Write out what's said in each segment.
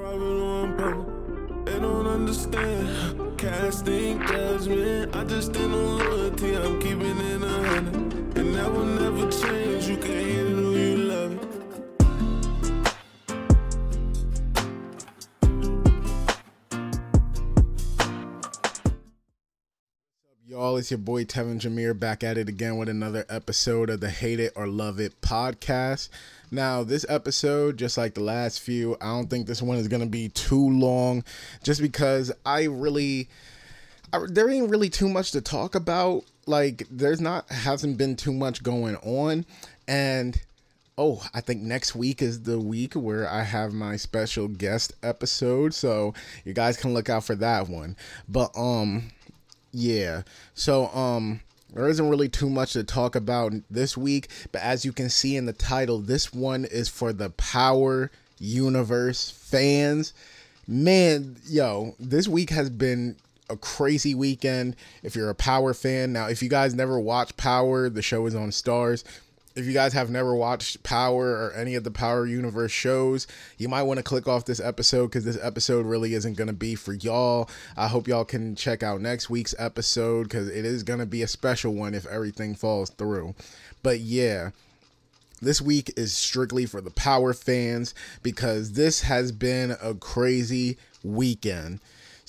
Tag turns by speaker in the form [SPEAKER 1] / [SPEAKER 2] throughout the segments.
[SPEAKER 1] They don't understand. Casting judgment. I just stand on loyalty. I'm keeping it a hundred. And that will never change.
[SPEAKER 2] Y'all, it's your boy Tevin Jameer back at it again with another episode of the Hate It or Love It podcast. Now, this episode, just like the last few, I don't think this one is going to be too long just because I really, I, there ain't really too much to talk about. Like, there's not, hasn't been too much going on. And oh, I think next week is the week where I have my special guest episode. So you guys can look out for that one. But, um, yeah. So um there isn't really too much to talk about this week, but as you can see in the title, this one is for the Power Universe fans. Man, yo, this week has been a crazy weekend if you're a Power fan. Now, if you guys never watched Power, the show is on Starz if you guys have never watched Power or any of the Power Universe shows, you might want to click off this episode because this episode really isn't going to be for y'all. I hope y'all can check out next week's episode because it is going to be a special one if everything falls through. But yeah. This week is strictly for the Power fans because this has been a crazy weekend.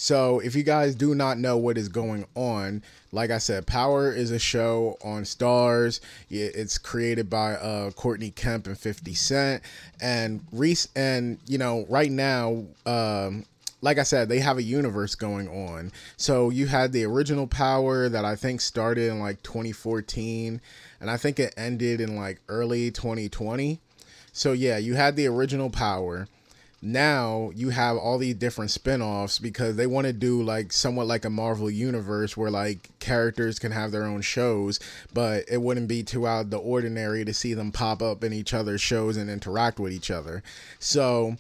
[SPEAKER 2] So, if you guys do not know what is going on, like I said, Power is a show on Starz. It's created by uh, Courtney Kemp and 50 Cent, and Reese. And you know, right now, um, like I said, they have a universe going on. So you had the original Power that I think started in like 2014, and I think it ended in like early 2020. So yeah, you had the original Power now you have all these different spin-offs because they want to do like somewhat like a Marvel universe where like characters can have their own shows, but it wouldn't be too out the ordinary to see them pop up in each other's shows and interact with each other. So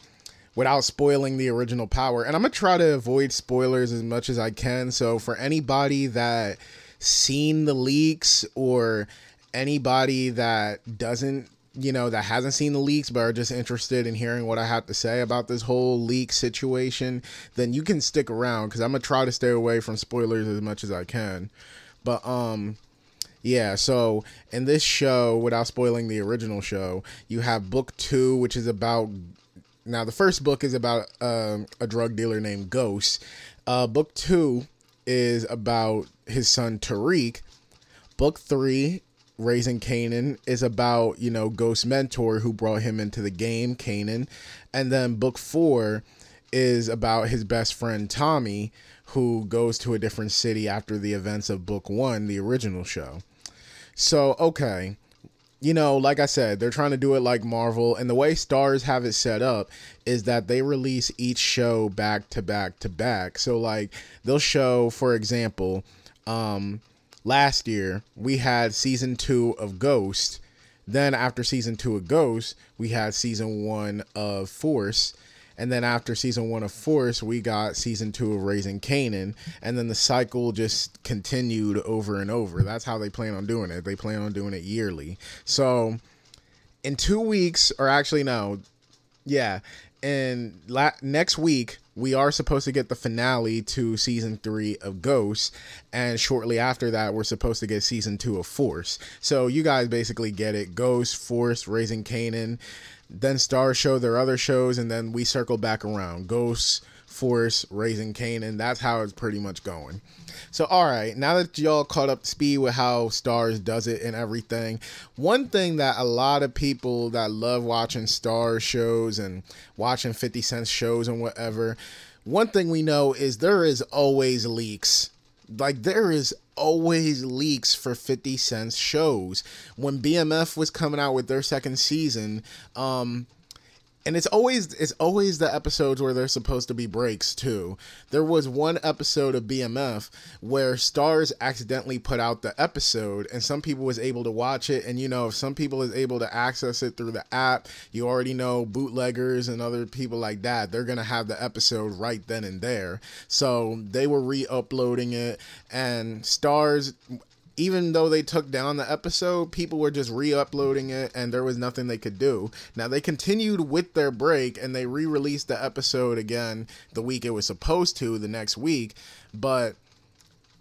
[SPEAKER 2] without spoiling the original power, and I'm to try to avoid spoilers as much as I can. So for anybody that seen the leaks or anybody that doesn't you know, that hasn't seen the leaks but are just interested in hearing what I have to say about this whole leak situation, then you can stick around because I'm gonna try to stay away from spoilers as much as I can. But um yeah, so in this show, without spoiling the original show, you have book two, which is about now the first book is about uh, a drug dealer named Ghost. Uh, book two is about his son Tariq. Book three Raising Kanan is about, you know, Ghost Mentor who brought him into the game, Kanan. And then book four is about his best friend Tommy, who goes to a different city after the events of book one, the original show. So, okay. You know, like I said, they're trying to do it like Marvel. And the way Starz have it set up is that they release each show back to back to back. So, like, they'll show, for example, um, last year we had season two of Ghost. Then after season two of Ghost, we had season one of Force. And then after season one of Force, we got season two of Raising Kanan. And then the cycle just continued over and over. That's how they plan on doing it. They plan on doing it yearly. So in two weeks, or actually, no, yeah, and la- next week we are supposed to get the finale to season three of Ghost, and shortly after that, we're supposed to get season two of Force. So you guys basically get it: Ghost, Force, Raising Kanan. Then Star show their other shows, and then we circle back around. Ghosts, Force, Raising Kanan. That's how it's pretty much going. So, all right, now that y'all caught up to speed with how Starz does it and everything, one thing that a lot of people that love watching Starz shows and watching 50 Cent shows and whatever, one thing we know is there is always leaks. Like, there is always leaks for 50 Cent's shows. When BMF was coming out with their second season, um, and it's always it's always the episodes where there's supposed to be breaks too. There was one episode of BMF where Starz accidentally put out the episode and some people was able to watch it and you know if some people is able to access it through the app, you already know bootleggers and other people like that, they're going to have the episode right then and there. So they were re-uploading it and Starz even though they took down the episode, people were just re-uploading it and there was nothing they could do. Now they continued with their break and they re-released the episode again the week it was supposed to the next week, but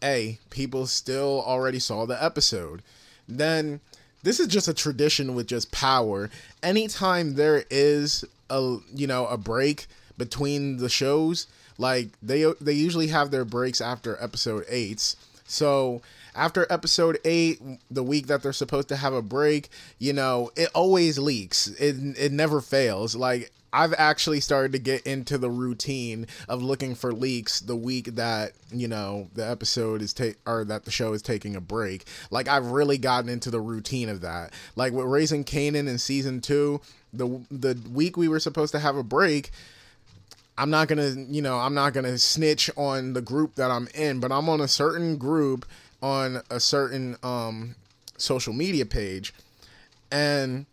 [SPEAKER 2] a people still already saw the episode. Then this is just a tradition with just power. Anytime there is a you know a break between the shows, like they they usually have their breaks after episode 8s. So after episode eight, the week that they're supposed to have a break, you know, it always leaks. It it never fails. Like I've actually started to get into the routine of looking for leaks the week that you know the episode is take or that the show is taking a break. Like I've really gotten into the routine of that. Like with Raising Kanan in season two, the the week we were supposed to have a break. I'm not gonna, you know, I'm not gonna snitch on the group that I'm in, but I'm on a certain group on a certain um, social media page, and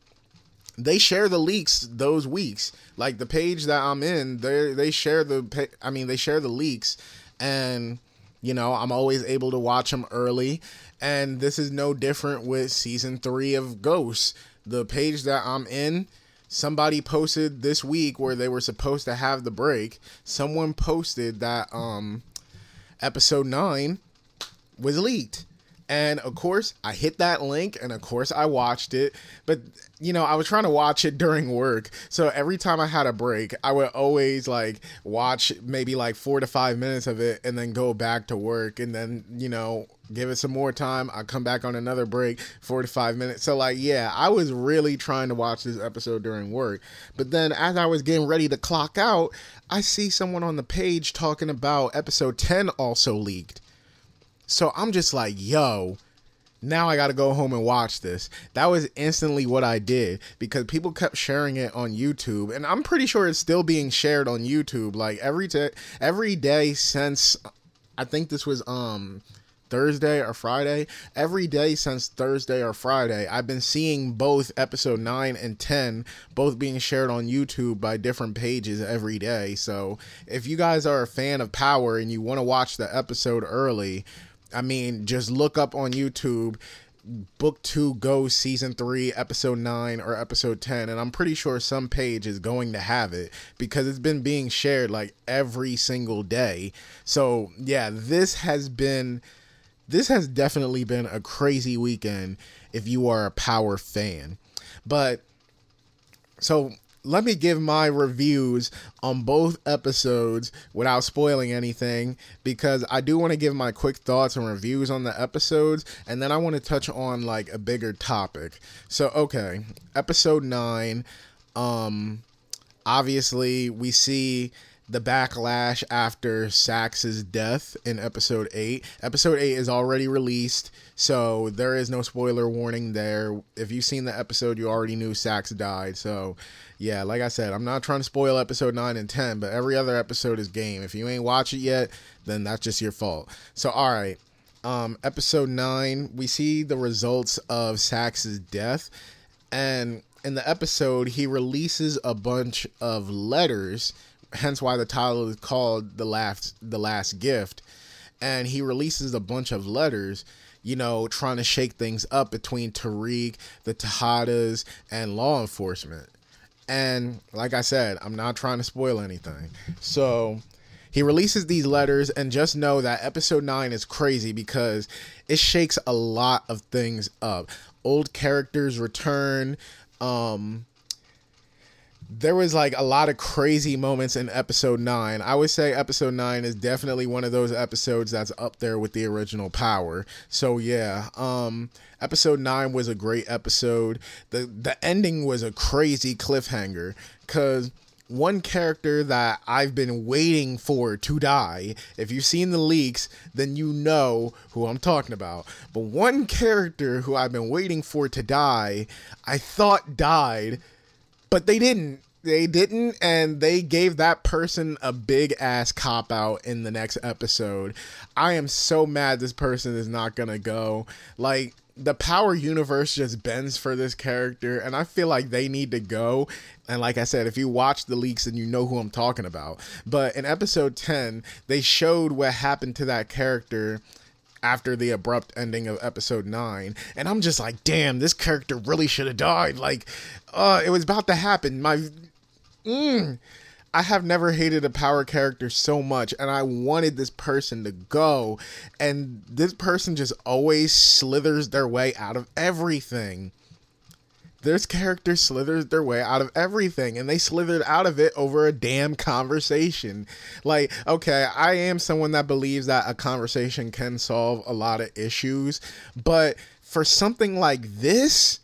[SPEAKER 2] they share the leaks those weeks. Like the page that I'm in, they they share the I mean they share the leaks, and you know I'm always able to watch them early. And this is no different with season three of Ghosts. The page that I'm in, somebody posted this week where they were supposed to have the break. Someone posted that um episode nine was leaked. And of course, I hit that link and of course I watched it. But, you know, I was trying to watch it during work. So every time I had a break, I would always like watch maybe like four to five minutes of it and then go back to work and then, you know, give it some more time. I come back on another break, four to five minutes. So, like, yeah, I was really trying to watch this episode during work. But then as I was getting ready to clock out, I see someone on the page talking about episode 10 also leaked. So I'm just like, yo, now I got to go home and watch this. That was instantly what I did because people kept sharing it on YouTube, and I'm pretty sure it's still being shared on YouTube. Like every day, every day since I think this was um Thursday or Friday. Every day since Thursday or Friday, I've been seeing both episode 9 and 10 both being shared on YouTube by different pages every day. So, if you guys are a fan of Power and you want to watch the episode early, I mean, just look up on YouTube book two go season three episode nine or episode 10 and i'm pretty sure some page is going to have it because it's been being shared like every single day. So yeah this has been this has definitely been a crazy weekend if you are a power fan. But so let me give my reviews on both episodes without spoiling anything because I do want to give my quick thoughts and reviews on the episodes and then I want to touch on like a bigger topic. So okay, episode 9 um obviously we see the backlash after Saxe's death in episode 8. Episode 8 is already released, so there is no spoiler warning there. If you've seen the episode, you already knew Saxe died. So, yeah, like I said, I'm not trying to spoil episode 9 and 10, but every other episode is game. If you ain't watch it yet, then that's just your fault. So, all right. Um, episode 9, we see the results of Saxe's death and in the episode he releases a bunch of letters hence why the title is called the last the last gift. And he releases a bunch of letters you know trying to shake things up between Tariq the Tejadas and law enforcement. And like I said I'm not trying to spoil anything. So he releases these letters and just know that episode 9 is crazy because it shakes a lot of things up. Old characters return um there was like a lot of crazy moments in episode 9. I would say episode 9 is definitely one of those episodes that's up there with the original Power. So yeah, um episode 9 was a great episode. The the ending was a crazy cliffhanger cuz one character that I've been waiting for to die. If you've seen the leaks, then you know who I'm talking about. But one character who I've been waiting for to die, I thought died but they didn't. They didn't and they gave that person a big ass cop out in the next episode. I am so mad this person is not gonna go. Like the power universe just bends for this character and i feel like they need to go. And like i said if you watch the leaks then you know who i'm talking about. But in episode 10 they showed what happened to that character after the abrupt ending of episode 9 and i'm just like damn this character really should have died like uh it was about to happen my mm, I have never hated a power character so much, and I wanted this person to go, and this person just always slithers their way out of everything. This characters slithered their way out of everything, and they slithered out of it over a damn conversation. Like, okay, I am someone that believes that a conversation can solve a lot of issues, but for something like this,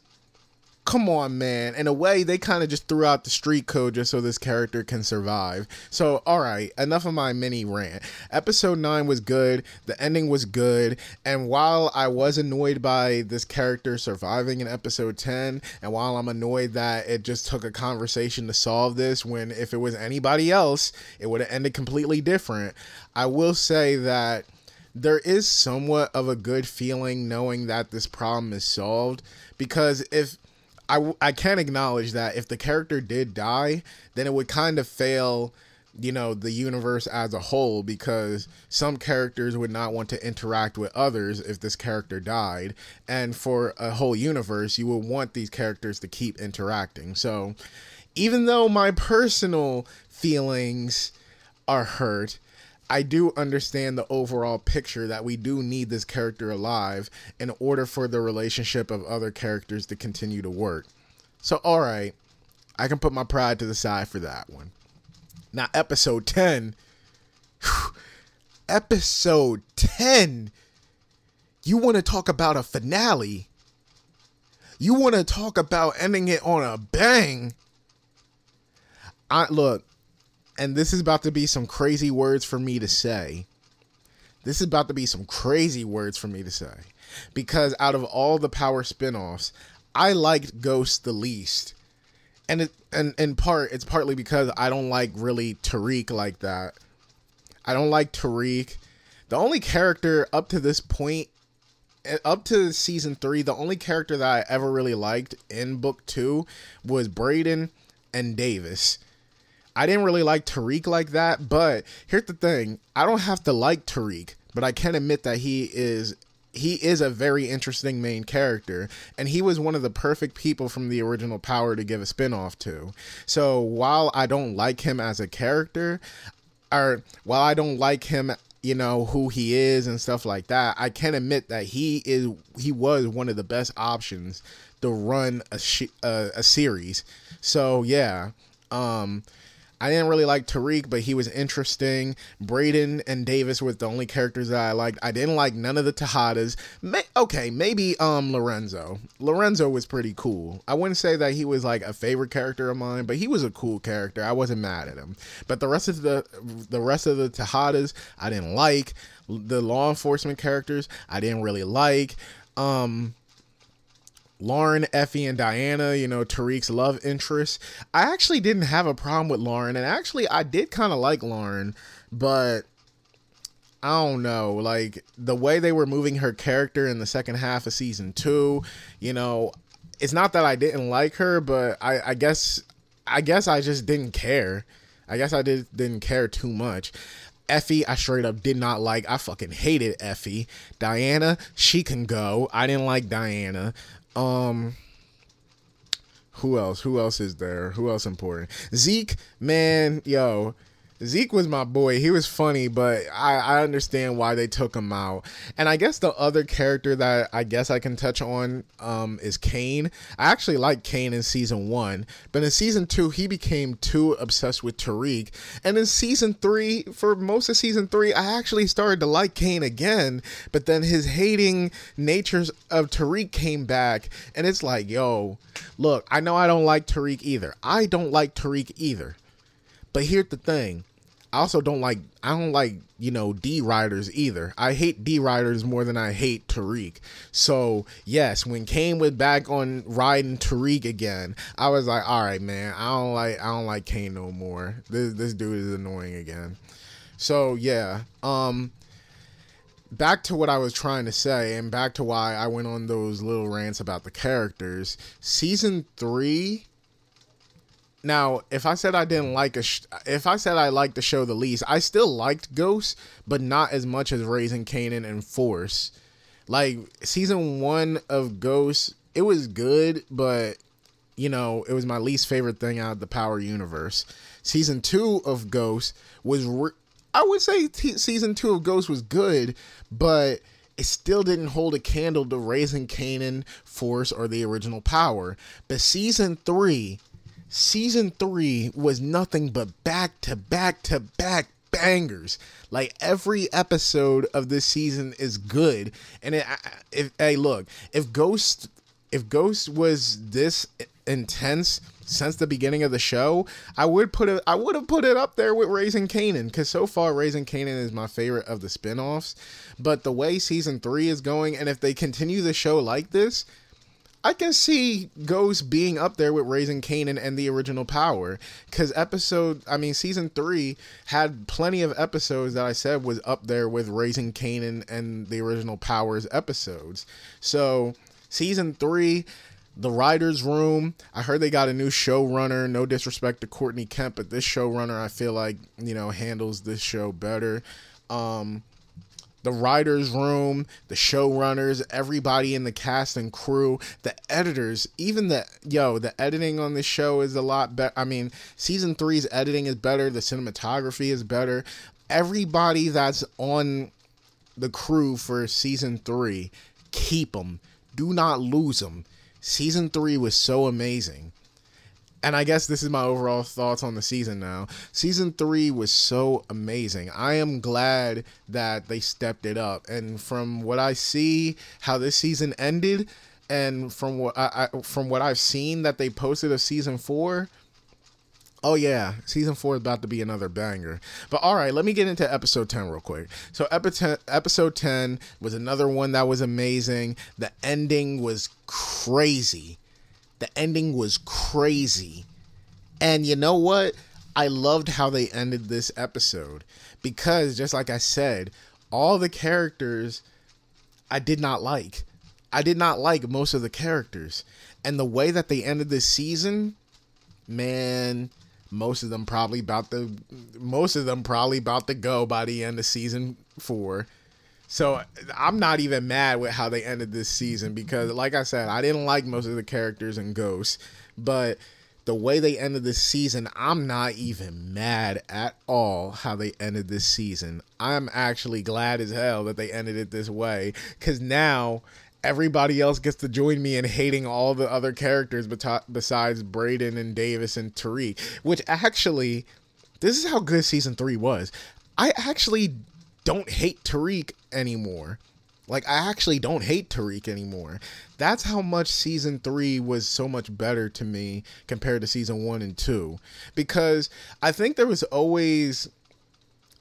[SPEAKER 2] come on, man. In a way, they kind of just threw out the street code just so this character can survive. So, all right, enough of my mini rant. Episode 9 was good, the ending was good, and while I was annoyed by this character surviving in episode 10, and while I'm annoyed that it just took a conversation to solve this, when if it was anybody else, it would have ended completely different, I will say that there is somewhat of a good feeling knowing that this problem is solved because if I, I can acknowledge that if the character did die, then it would kind of fail, you know, the universe as a whole because some characters would not want to interact with others if this character died. And for a whole universe, you would want these characters to keep interacting. So even though my personal feelings are hurt, I do understand the overall picture that we do need this character alive in order for the relationship of other characters to continue to work. So, all right, I can put my pride to the side for that one. Now, episode 10. Whew, episode 10. You want to talk about a finale? You want to talk about ending it on a bang? I look, and this is about to be some crazy words for me to say. This is about to be some crazy words for me to say. Because out of all the power spin-offs, I liked Ghost the least. And it and in part it's partly because I don't like really Tariq like that. I don't like Tariq. The only character up to this point eh, up to season 3, the only character that I ever really liked in book 2 was Brayden and Davis. I didn't really like Tariq like that, but here's the thing: I don't have to like Tariq, but I can admit that he is he is a very interesting main character and he was one of the perfect people from the original power to give a spin-off to. So while i don't like him as a character or while i don't like him you know who he is and stuff like that i can admit that he is he was one of the best options to run a sh- a, a series. So yeah um I didn't really like Tariq, but he was interesting. Brayden and Davis were the only characters that I liked. I didn't like none of the Tejadas. May- okay, maybe um Lorenzo. Lorenzo was pretty cool. I wouldn't say that he was like a favorite character of mine, but he was a cool character. I wasn't mad at him. But the rest of the the rest of the Tejadas, I didn't like. The law enforcement characters, I didn't really like. Um Lauren, Effie, and Diana, you know, Tariq's love interest. I actually didn't have a problem with Lauren, and actually, I did kind of like Lauren, but I don't know, like the way they were moving her character in the second half of season two, you know, it's not that I didn't like her, but I, I guess, I guess I just didn't care. I guess I did didn't care too much. Effie, I straight up did not like. I fucking hated Effie. Diana, she can go. I didn't like Diana. Um, who else? Who else is there? Who else important? Zeke, man, yo, Zeke was my boy. He was funny, but I, I understand why they took him out. And I guess the other character that I guess I can touch on um, is Cane. I actually like Cane in season one, but in season two, he became too obsessed with Tariq. And in season three, for most of season three, I actually started to like Cane again, but then his hating natures of Tariq came back. And it's like, yo, look, I know I don't like Tariq either. I don't like Tariq either. But here's the thing. I also don't like I don't like, you know, D riders either. I hate D riders more than I hate Tariq. So yes, when Cane was back on riding Tariq again, I was like, all right, man, I don't like I don't like Cane no more. This this dude is annoying again. So yeah. Um back to what I was trying to say and back to why I went on those little rants about the characters. Season 3 now, if I said I didn't like a, sh- if I said I liked the show the least, I still liked Ghost, but not as much as Raising Kanan and Force. Like season one of Ghost, it was good, but you know, it was my least favorite thing out of the Power universe. Season two of Ghost was, re- I would say, t- season two of Ghost was good, but it still didn't hold a candle to Raising Kanan, Force, or the original Power. But season three season three was nothing but back to back to back bangers. Like every episode of this season is good. And it, if hey, look, if Ghost, if Ghost was this intense since the beginning of the show, I would put it, I would have put it up there with Raising Kanan because so far Raising Kanan is my favorite of the spinoffs. But the way season three is going, and if they continue the show like this, I can see Ghost being up there with Raising Kanan and the original Power because episode, I mean, season three had plenty of episodes that I said was up there with Raising Kanan and the original Powers episodes. So, season three, the writer's room. I heard they got a new showrunner. No disrespect to Courtney Kemp, but this showrunner I feel like you know handles this show better. Um, the writers room the showrunners everybody in the cast and crew the editors even the yo the editing on this show is a lot better i mean season three's editing is better the cinematography is better. Everybody that's on the crew for season three keep them do not lose them season three was so amazing and I guess this is my overall thoughts on the season now. Season three was so amazing. I am glad that they stepped it up. And from what I see, how this season ended, and from what I, I from what I've seen that they posted of season four, Oh yeah, season four is about to be another banger. But all right, let me get into episode ten real quick. So episode ten was another one that was amazing. The ending was crazy. The ending was crazy. And you know what? I loved how they ended this episode because, just like I said, all the characters I did not like. I did not like most of the characters. And the way that they ended this season, man, most of them probably about the most of them probably about to go by the end of season 4 so I'm not even mad with how they ended this season because, like I said, I didn't like most of the characters in Ghost, but the way they ended this season, I'm not even mad at all how they ended this season. I'm actually glad as hell that they ended it this way because now everybody else gets to join me in hating all the other characters besides Brayden and Davis and Tariq, which actually, this is how good season three was. I actually don't hate Tariq anymore. Like I actually don't hate Tariq anymore. That's how much season 3 was so much better to me compared to season 1 and 2 because I think there was always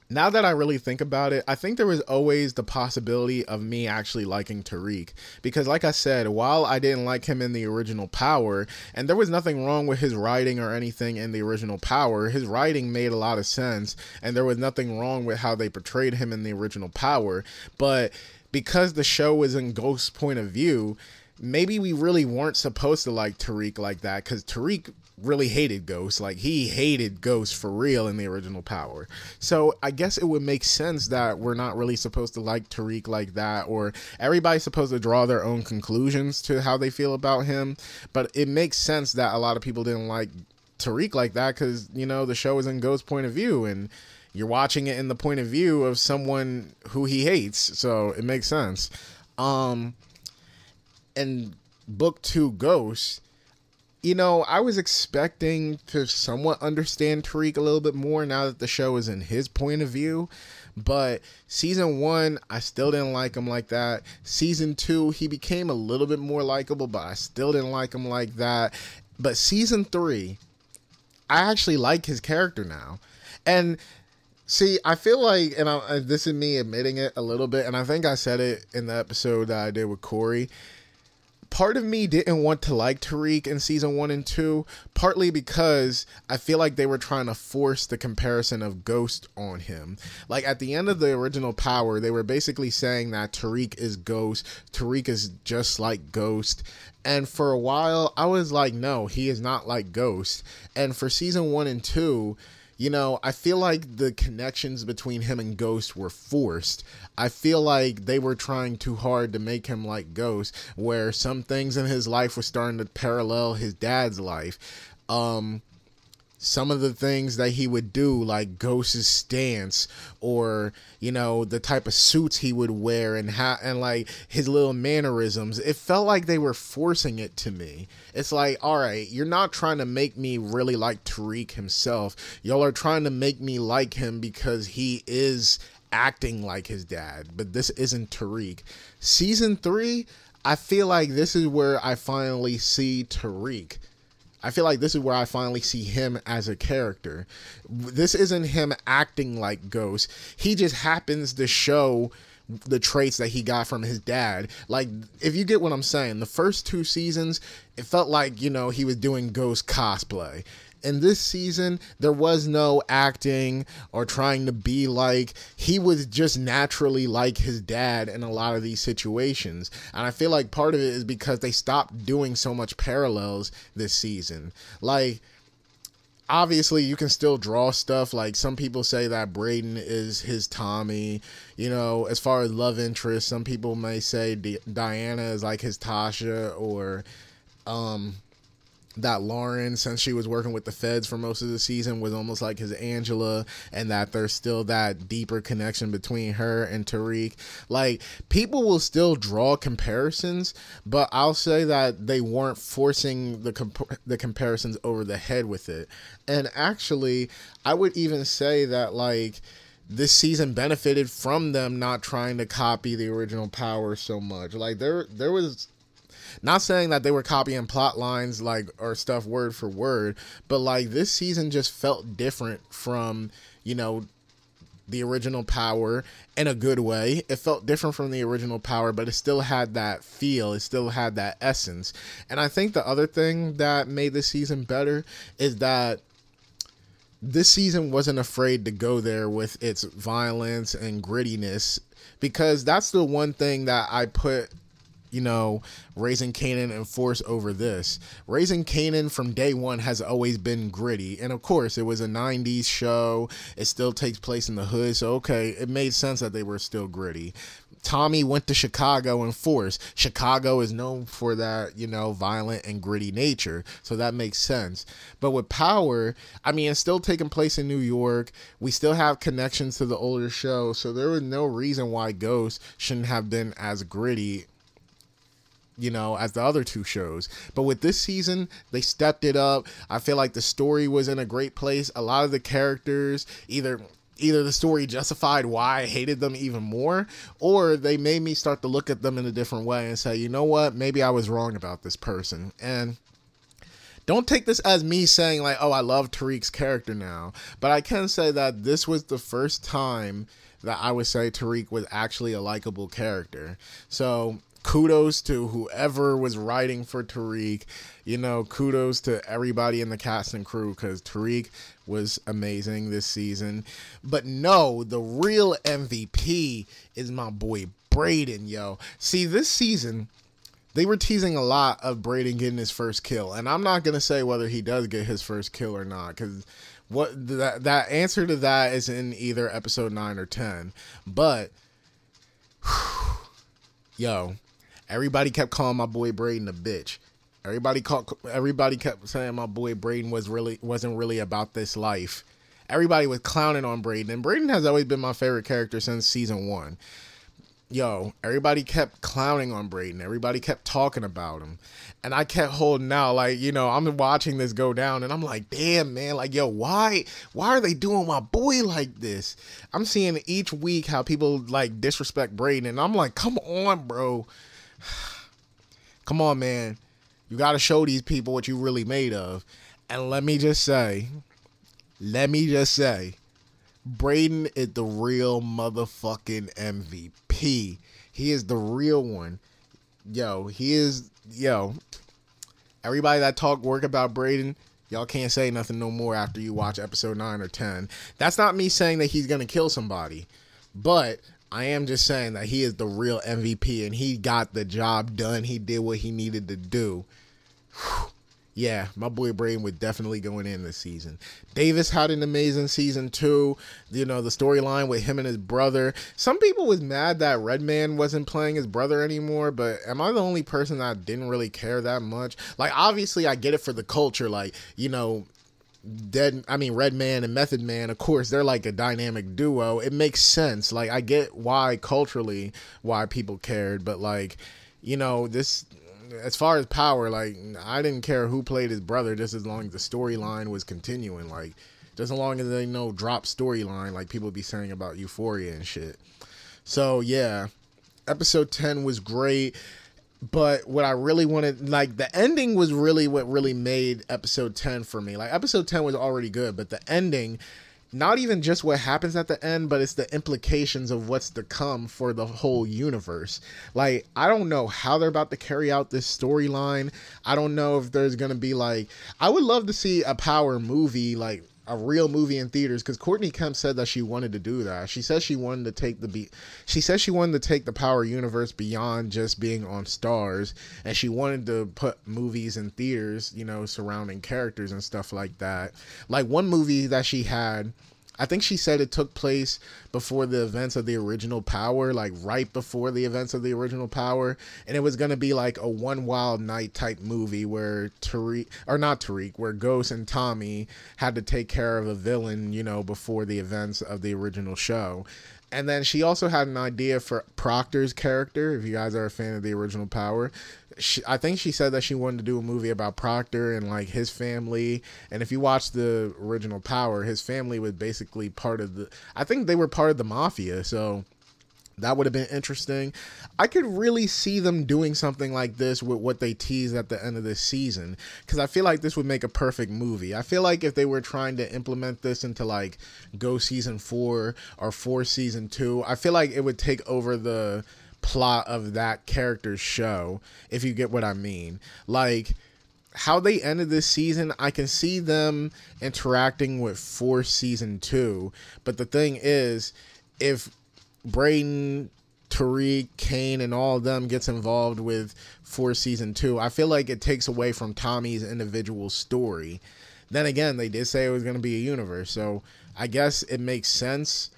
[SPEAKER 2] now that I really think about it, I think there was always the possibility of me actually liking Tariq. Because, like I said, while I didn't like him in the original Power, and there was nothing wrong with his writing or anything in the original Power, his writing made a lot of sense, and there was nothing wrong with how they portrayed him in the original Power. But because the show was in Ghost's point of view, maybe we really weren't supposed to like Tariq like that because Tariq really hated Ghost. Like he hated Ghost for real in the original Power. So I guess it would make sense that we're not really supposed to like Tariq like that, or everybody's supposed to draw their own conclusions to how they feel about him. But it makes sense that a lot of people didn't like Tariq like that because you know the show is in Ghost's point of view and you're watching it in the point of view of someone who he hates, so it makes sense. Um, and book two, Ghost. You know, I was expecting to somewhat understand Tariq a little bit more now that the show is in his point of view. But season one, I still didn't like him like that. Season two, he became a little bit more likable, but I still didn't like him like that. But season three, I actually like his character now. And see, I feel like, and I, this is me admitting it a little bit, and I think I said it in the episode that I did with Corey part of me didn't want to like Tariq in season one and two, partly because I feel like they were trying to force the comparison of Ghost on him. Like at the end of the original Power, they were basically saying that Tariq is Ghost, Tariq is just like Ghost. And for a while, I was like, no, he is not like Ghost. And for season one and two, you know, I feel like the connections between him and Ghost were forced. I feel like they were trying too hard to make him like Ghost, where some things in his life were starting to parallel his dad's life. Um, some of the things that he would do, like Ghost's stance, or you know the type of suits he would wear, and how and like his little mannerisms. It felt like they were forcing it to me. It's like, all right, you're not trying to make me really like Tariq himself. Y'all are trying to make me like him because he is acting like his dad, but this isn't Tariq. Season three, I feel like this is where I finally see Tariq I feel like this is where I finally see him as a character. This isn't him acting like Ghost. He just happens to show the traits that he got from his dad. Like, if you get what I'm saying, the first two seasons, it felt like, you know, he was doing Ghost cosplay in this season, there was no acting or trying to be like. He was just naturally like his dad in a lot of these situations. And I feel like part of it is because they stopped doing so much parallels this season. Like, obviously you can still draw stuff like some people say that Brayden is his Tommy you know as far as love interest some people may say D- Diana is like his Tasha or um that Lauren, since she was working with the feds for most of the season, was almost like his Angela, and that there's still that deeper connection between her and Tariq. Like, people will still draw comparisons, but I'll say that they weren't forcing the comp- the comparisons over the head with it. And actually, I would even say that like this season benefited from them not trying to copy the original Power so much. Like there there was not saying that they were copying plot lines like or stuff word for word, but like this season just felt different from, you know, the original power in a good way. It felt different from the original power, but it still had that feel. It still had that essence. And I think the other thing that made this season better is that this season wasn't afraid to go there with its violence and grittiness because that's the one thing that I put you know, Raising Kanan and Force over this. Raising Kanan from day one has always been gritty. And of course, it was a 90s show. It still takes place in the hood. So, okay, it made sense that they were still gritty. Tommy went to Chicago in force. Chicago is known for that, you know, violent and gritty nature. So that makes sense. But with Power, I mean, it's still taking place in New York. We still have connections to the older show. So there was no reason why Ghost shouldn't have been as gritty you know, as the other two shows. But with this season, they stepped it up. I feel like the story was in a great place. A lot of the characters either either the story justified why I hated them even more, or they made me start to look at them in a different way and say, you know what, maybe I was wrong about this person. And don't take this as me saying like, oh, I love Tariq's character now, but I can say that this was the first time that I would say Tariq was actually a likable character. So kudos to whoever was writing for Tariq. You know, kudos to everybody in the cast and crew because Tariq was amazing this season. But no, the real MVP is my boy Brayden, yo. See, this season, they were teasing a lot of Brayden getting his first kill. And I'm not to say whether he does get his first kill or not because what that, that answer to that is in either episode 9 or 10. But, whew, yo, Everybody kept calling my boy Brayden a bitch. Everybody caught, everybody kept saying my boy Brayden was really wasn't really about this life. Everybody was clowning on Brayden, and Brayden has always been my favorite character since season one. Yo, everybody kept clowning on Brayden. Everybody kept talking about him. And I kept holding out, like, you know, I'm watching this go down and I'm like, damn, man, like, yo, why why are they doing my boy like this? I'm seeing each week how people like disrespect Brayden, and I'm like, come on, bro. come on, man. You gotta show these people what you really made of. And let me just say, let me just say, Brayden is the real motherfucking MVP. He is the real one. Yo, he is yo. Everybody that talk work about Brayden, y'all can't say nothing no more after you watch episode 9 or 10. That's not me saying that he's going to kill somebody, but I am just saying that he is the real MVP and he got the job done. He did what he needed to do. Whew yeah, my boy Brayden would definitely going in this season. Davis had an amazing season too. You know, the storyline with him and his brother. Some people was mad that Redman wasn't playing his brother anymore, but am I the only person that didn't really care that much? Like obviously I get it for the culture, like, you know, Dead I mean Redman and Method Man, of course, they're like a dynamic duo. It makes sense. Like I get why culturally why people cared, but like, you know, this as far as power, like I didn't care who played his brother, just as long as the storyline was continuing. Like just as long as they know drop storyline, like people be saying about Euphoria and shit. So yeah, episode ten was great. But what I really wanted, like the ending was really what really made episode 10 for me. Like episode 10 was already good, but the ending not even just what happens at the end, but it's the implications of what's to come for the whole universe. Like, I don't know how they're about to carry out this storyline. I don't know if there's gonna be like, I would love to see a power movie, like a real movie in theaters because Courtney Kemp said that she wanted to do that. She says she wanted to take the be she says she wanted to take the Power universe beyond just being on Starz, and she wanted to put movies in theaters, you know, surrounding characters and stuff like that. Like one movie that she had I think she said it took place before the events of the original Power, like right before the events of the original Power, and it was gonna be like a One Wild Night type movie where Tariq or not Tariq, where Ghost and Tommy had to take care of a villain, you know, before the events of the original show. And then she also had an idea for Proctor's character. If you guys are a fan of the original Power, she, I think she said that she wanted to do a movie about Proctor and like his family. And if you watch the original Power, his family was basically part of the. I think they were part of the mafia. So that would have been interesting. I could really see them doing something like this with what they teased at the end of this season because I feel like this would make a perfect movie. I feel like if they were trying to implement this into like Go season 4 or Force season 2, I feel like it would take over the plot of that character's show, if you get what I mean. Like how they ended this season, I can see them interacting with Force season two. But the thing is, if Brayden, Tariq, Cane, and all of them gets involved with Force season two, I feel like it takes away from Tommy's individual story. Then again, they did say it was going to be a universe, so I guess it makes sense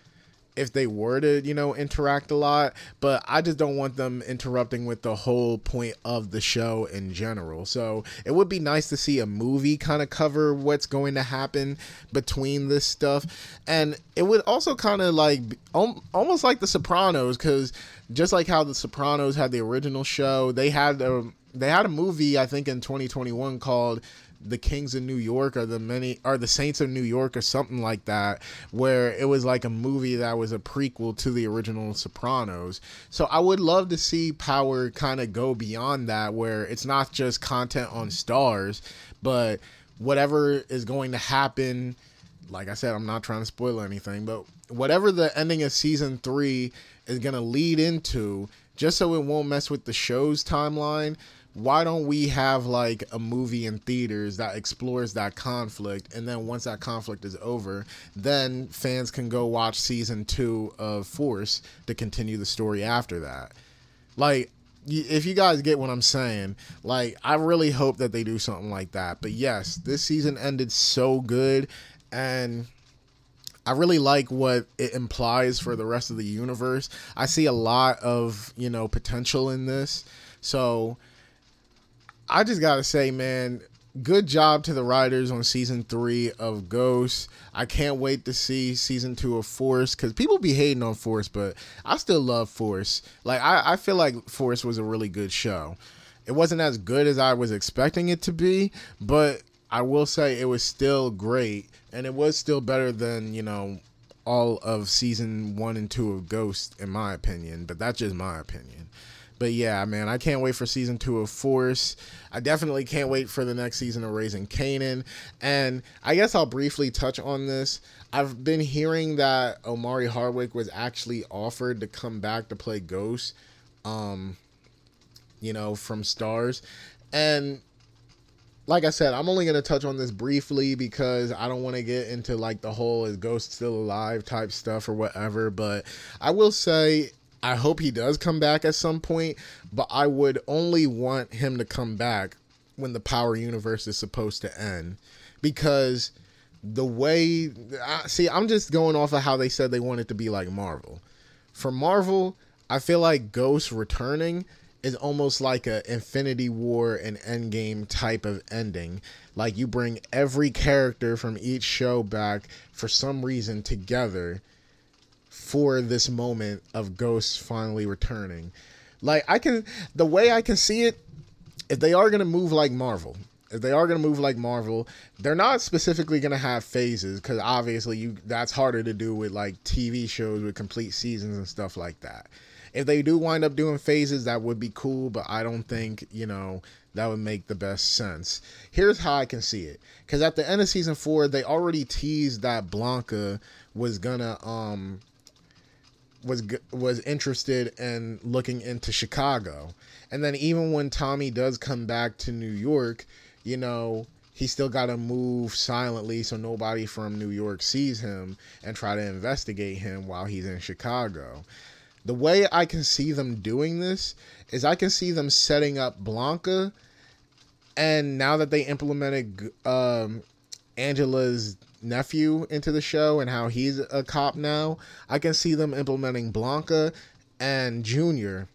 [SPEAKER 2] if they were to, you know, interact a lot, but I just don't want them interrupting with the whole point of the show in general. So it would be nice to see a movie kind of cover what's going to happen between this stuff. And it would also kind of like almost like The Sopranos, because just like how The Sopranos had the original show, they had a they had a movie I think in 2021 called the Kings of New York or the many or the Saints of New York or something like that, where it was like a movie that was a prequel to the original Sopranos. So I would love to see Power kind of go beyond that, where it's not just content on Starz, but whatever is going to happen. Like I said, I'm not trying to spoil anything, but whatever the ending of season three is going to lead into, just so it won't mess with the show's timeline, why don't we have like a movie in theaters that explores that conflict and then once that conflict is over then fans can go watch season two of force to continue the story after that like if you guys get what i'm saying like i really hope that they do something like that but yes this season ended so good and I really like what it implies for the rest of the universe. I see a lot of, you know, potential in this. So I just gotta say, man, good job to the writers on season three of Ghost. I can't wait to see season two of Force because people be hating on Force, but I still love Force. Like I, I feel like Force was a really good show. It wasn't as good as I was expecting it to be, but I will say it was still great, and it was still better than you know all of season one and two of Ghost, in my opinion. But that's just my opinion. But yeah, man, I can't wait for season two of Force. I definitely can't wait for the next season of Raising Kanan. And I guess I'll briefly touch on this. I've been hearing that Omari Hardwick was actually offered to come back to play Ghost, um, you know, from Starz. And like I said, I'm only going to touch on this briefly because I don't want to get into like the whole is Ghost still alive type stuff or whatever. But I will say I hope he does come back at some point, but I would only want him to come back when the Power Universe is supposed to end. Because the way. I, see, I'm just going off of how they said they want it to be like Marvel. For Marvel, I feel like Ghost returning is almost like a Infinity War and Endgame type of ending. Like you bring every character from each show back for some reason together for this moment of ghosts finally returning. Like I can the way I can see it, if they are gonna move like Marvel, if they are gonna move like Marvel, they're not specifically gonna have phases because obviously you that's harder to do with like TV shows with complete seasons and stuff like that. If they do wind up doing phases, that would be cool, but I don't think you know that would make the best sense. Here's how I can see it. Because at the end of season four, they already teased that Blanca was gonna um was was interested in looking into Chicago. And then even when Tommy does come back to New York, you know, he still got to move silently so nobody from New York sees him and try to investigate him while he's in Chicago. The way I can see them doing this is I can see them setting up Blanca and now that they implemented um, Angela's nephew into the show and how he's a cop now, I can see them implementing Blanca and Junior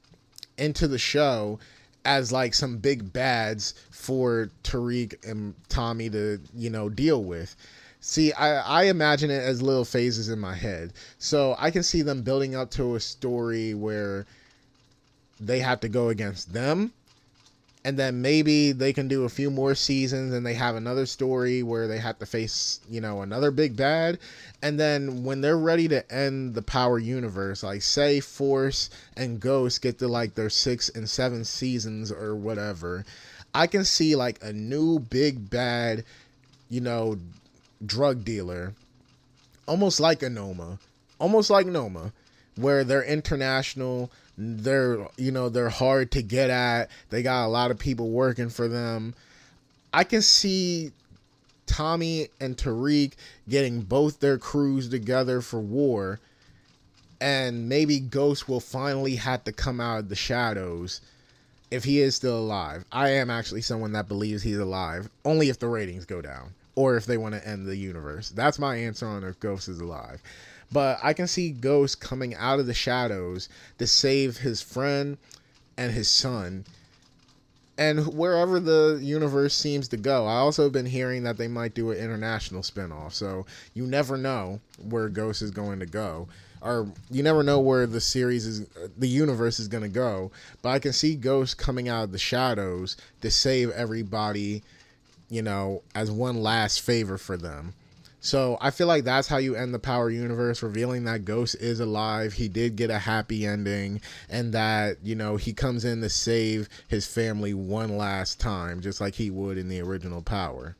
[SPEAKER 2] into the show as like some big bads for Tariq and Tommy to, you know, deal with. See, I, I imagine it as little phases in my head. So I can see them building up to a story where they have to go against them and then maybe they can do a few more seasons and they have another story where they have to face you know another big bad. And then when they're ready to end the power universe like say force and ghost get to like their six and seven seasons or whatever i can see like a new big bad you know drug dealer almost like a noma almost like noma where they're international they're you know they're hard to get at. They got a lot of people working for them. I can see tommy and tariq getting both their crews together for war and maybe ghost will finally have to come out of the shadows if he is still alive. I am actually someone that believes he's alive only if the ratings go down or if they want to end the universe. That's my answer on if ghost is alive but I can see Ghost coming out of the shadows to save his friend and his son. And wherever the universe seems to go, I also been hearing that they might do an international spinoff. So you never know where Ghost is going to go or you never know where the series is the universe is going to go but i can see ghost coming out of the shadows to save everybody you know as one last favor for them so I feel like that's how you end the Power Universe, revealing that Ghost is alive. He did get a happy ending, and that you know he comes in to save his family one last time, just like he would in the original Power.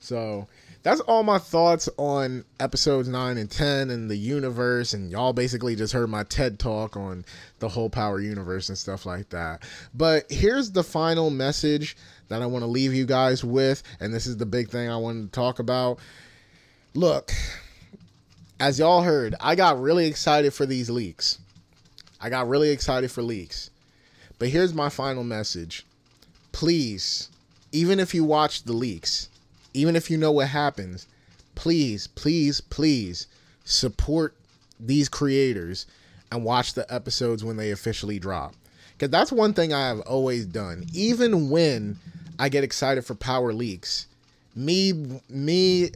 [SPEAKER 2] So that's all my thoughts on episodes 9 and 10 and the universe and y'all basically just heard my TED talk on the whole power universe and stuff like that. But here's the final message that I want to leave you guys with and this is the big thing I wanted to talk about. Look, as y'all heard, I got really excited for these leaks. I got really excited for leaks. But here's my final message. Please, even if you watch the leaks, even if you know what happens, please, please, please support these creators and watch the episodes when they officially drop. Because that's one thing I have always done. Even when I get excited for power leaks, me, me,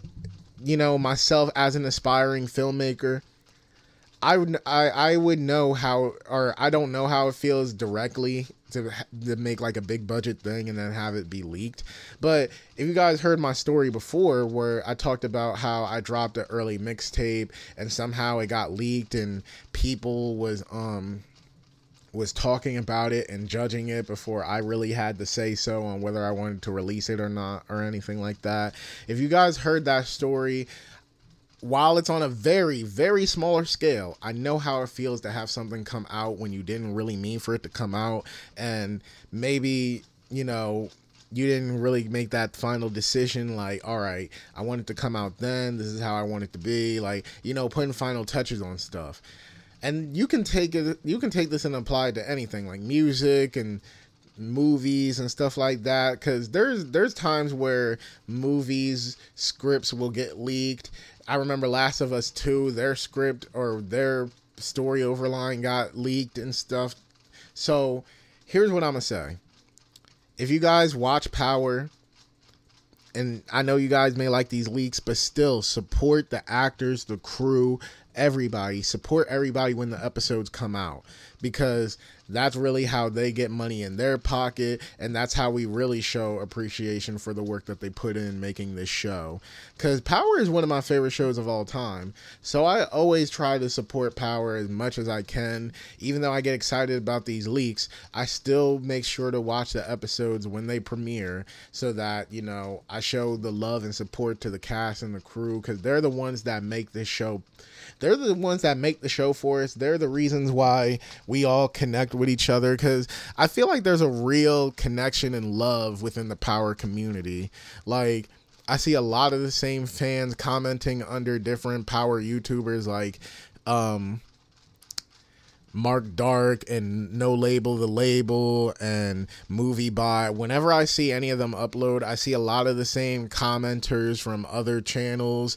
[SPEAKER 2] you know, myself as an aspiring filmmaker, I would I, I would know how or I don't know how it feels directly to to make like a big budget thing and then have it be leaked. But if you guys heard my story before where I talked about how I dropped an early mixtape and somehow it got leaked and people was um was talking about it and judging it before I really had to say so on whether I wanted to release it or not or anything like that. If you guys heard that story, while it's on a very, very smaller scale, I know how it feels to have something come out when you didn't really mean for it to come out. And maybe, you know, you didn't really make that final decision like all right i want it to come out then this is how i want it to be like you know putting final touches on stuff and you can take it you can take this and apply it to anything like music and movies and stuff like that because there's there's times where movies scripts will get leaked I remember Last of Us 2, their script or their story overline got leaked and stuff. So here's what I'm to say. If you guys watch Power, and I know you guys may like these leaks, but still support the actors, the crew, everybody. Support everybody when the episodes come out because that's really how they get money in their pocket and that's how we really show appreciation for the work that they put in making this show because power is one of my favorite shows of all time so i always try to support power as much as i can even though i get excited about these leaks i still make sure to watch the episodes when they premiere so that you know i show the love and support to the cast and the crew because they're the ones that make this show they're the ones that make the show for us. They're the reasons why we all connect with each other because I feel like there's a real connection and love within the power community. Like, I see a lot of the same fans commenting under different power YouTubers like um Mark Dark and No Label the Label and Movie Bot. Whenever I see any of them upload, I see a lot of the same commenters from other channels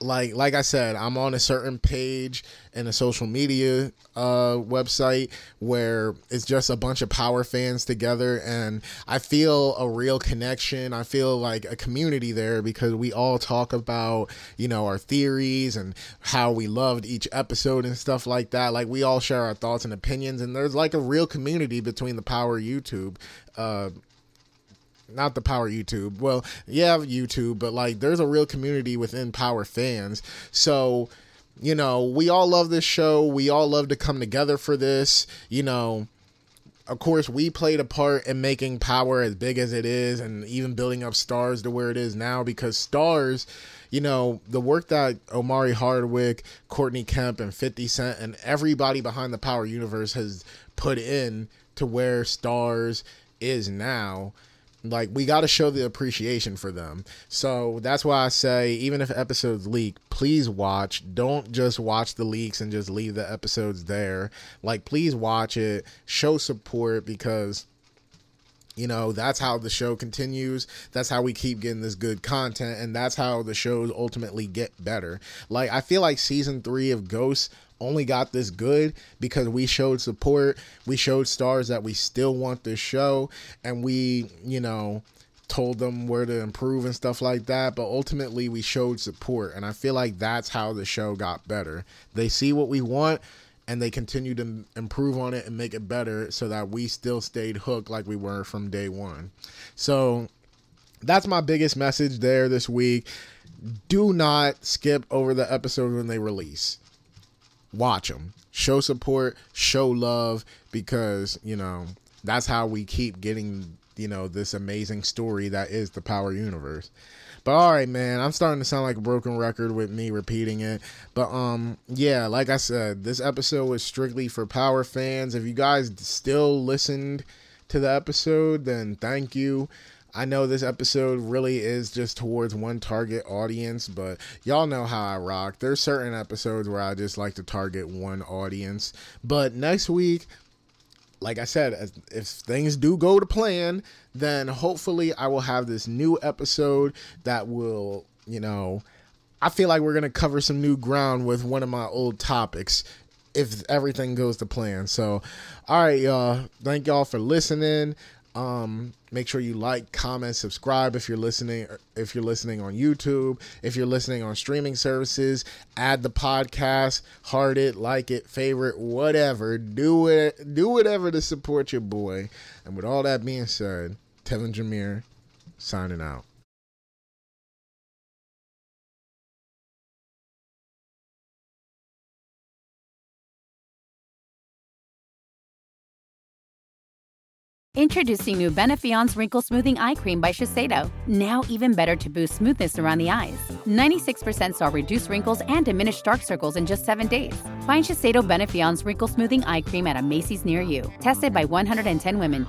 [SPEAKER 2] like like I said, I'm on a certain page in a social media uh, website where it's just a bunch of power fans together, and I feel a real connection. I feel like a community there because we all talk about you know our theories and how we loved each episode and stuff like that. Like we all share our thoughts and opinions, and there's like a real community between the Power YouTube. Uh, not the power YouTube. Well, yeah, YouTube, but like there's a real community within Power fans. So, you know, we all love this show. We all love to come together for this. You know, of course, we played a part in making Power as big as it is and even building up Starz to where it is now because Starz, you know, the work that Omari Hardwick, Courtney Kemp, and 50 Cent and everybody behind the Power universe has put in to where Starz is now like we got to show the appreciation for them. So that's why i say even if episodes leak please watch. Don't just watch the leaks and just leave the episodes there. Like please watch it. Show support because you know that's how the show continues. That's how we keep getting this good content and that's how the shows ultimately get better. Like i feel like season three of ghosts only got this good because we showed support. We showed Starz that we still want this show, and we, you know, told them where to improve and stuff like that. But ultimately, we showed support, and I feel like that's how the show got better. They see what we want. And they continue to improve on it and make it better so that we still stayed hooked like we were from day one. So that's my biggest message there this week. Do not skip over the episode when they release watch them show support show love because you know that's how we keep getting you know this amazing story that is the power universe. But all right man i'm starting to sound like a broken record with me repeating it. But um yeah like i said this episode was strictly for power fans. If you guys still listened to the episode then thank you I know this episode really is just towards one target audience, but y'all know how I rock. There's certain episodes where I just like to target one audience. But next week, like I said, if things do go to plan, then hopefully I will have this new episode that will, you know, I feel like we're going to cover some new ground with one of my old topics if everything goes to plan. So, all right, y'all. Thank y'all for listening. Um, make sure you like, comment, subscribe if you're listening. If you're listening on YouTube, if you're listening on streaming services, add the podcast, heart it, like it, favorite, whatever. Do it, do whatever to support your boy. And with all that being said, Tevin Jameer signing out.
[SPEAKER 3] Introducing new Benefiance Wrinkle Smoothing Eye Cream by Shiseido. Now even better to boost smoothness around the eyes. 96% saw reduced wrinkles and diminished dark circles in just seven days. Find Shiseido Benefiance Wrinkle Smoothing Eye Cream at a Macy's near you. Tested by 110 women.